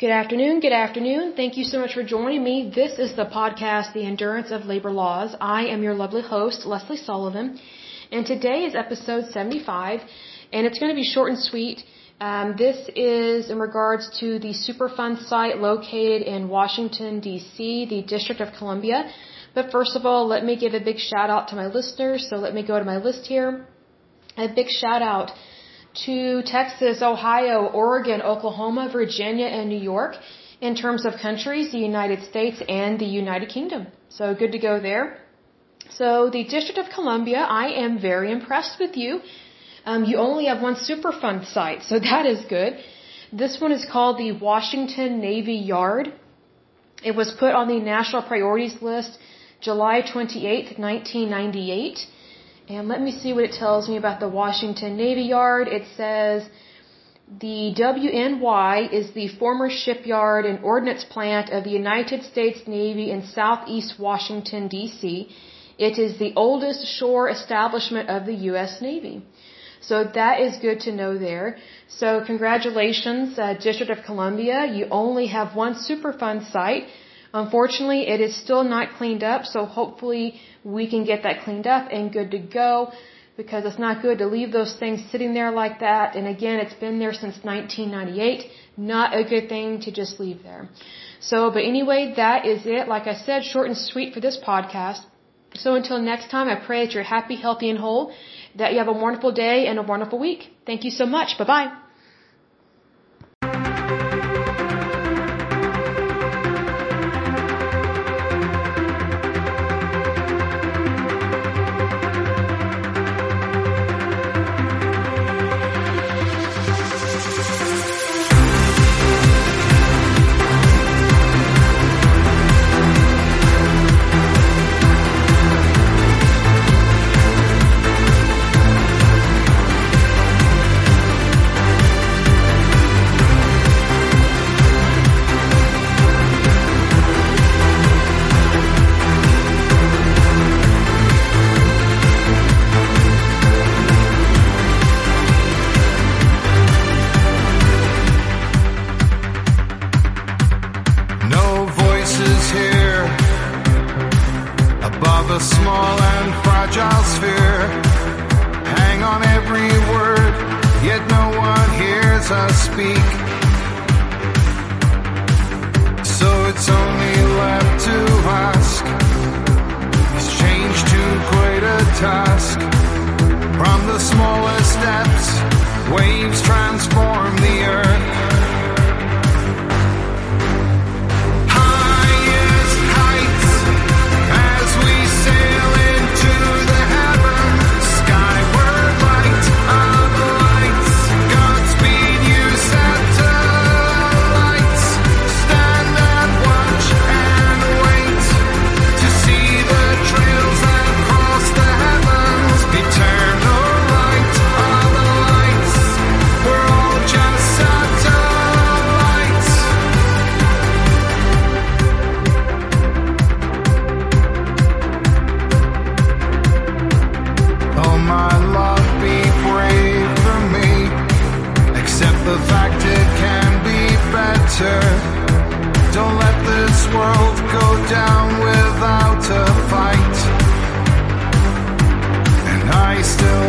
Good afternoon, good afternoon. Thank you so much for joining me. This is the podcast, The Endurance of Labor Laws. I am your lovely host, Lesley Sullivan, and today is episode 75, and it's going to be short and sweet. Um, this is in regards to the Superfund site located in Washington, D.C., the District of Columbia. But first of all, let me give a big shout out to my listeners. So let me go to my list here. A big shout out to Texas, Ohio, Oregon, Oklahoma, Virginia, and New York in terms of countries, the United States and the United Kingdom. So good to go there. So the District of Columbia, I am very impressed with you. Um, you only have one Superfund site, so that is good. This one is called the Washington Navy Yard. It was put on the National Priorities List July 28, 1998. And let me see what it tells me about the Washington Navy Yard. It says the WNY is the former shipyard and ordnance plant of the United States Navy in southeast Washington, D.C. It is the oldest shore establishment of the U.S. Navy. So that is good to know there. So congratulations, uh, District of Columbia. You only have one Superfund site. Unfortunately, it is still not cleaned up, so hopefully we can get that cleaned up and good to go because it's not good to leave those things sitting there like that. And again, it's been there since 1998. Not a good thing to just leave there. So, but anyway, that is it. Like I said, short and sweet for this podcast. So until next time, I pray that you're happy, healthy, and whole, that you have a wonderful day and a wonderful week. Thank you so much. Bye bye. Sphere. Hang on every word, yet no one hears us speak. So it's only left to ask Is change too great a task? From the smallest steps, waves transform I still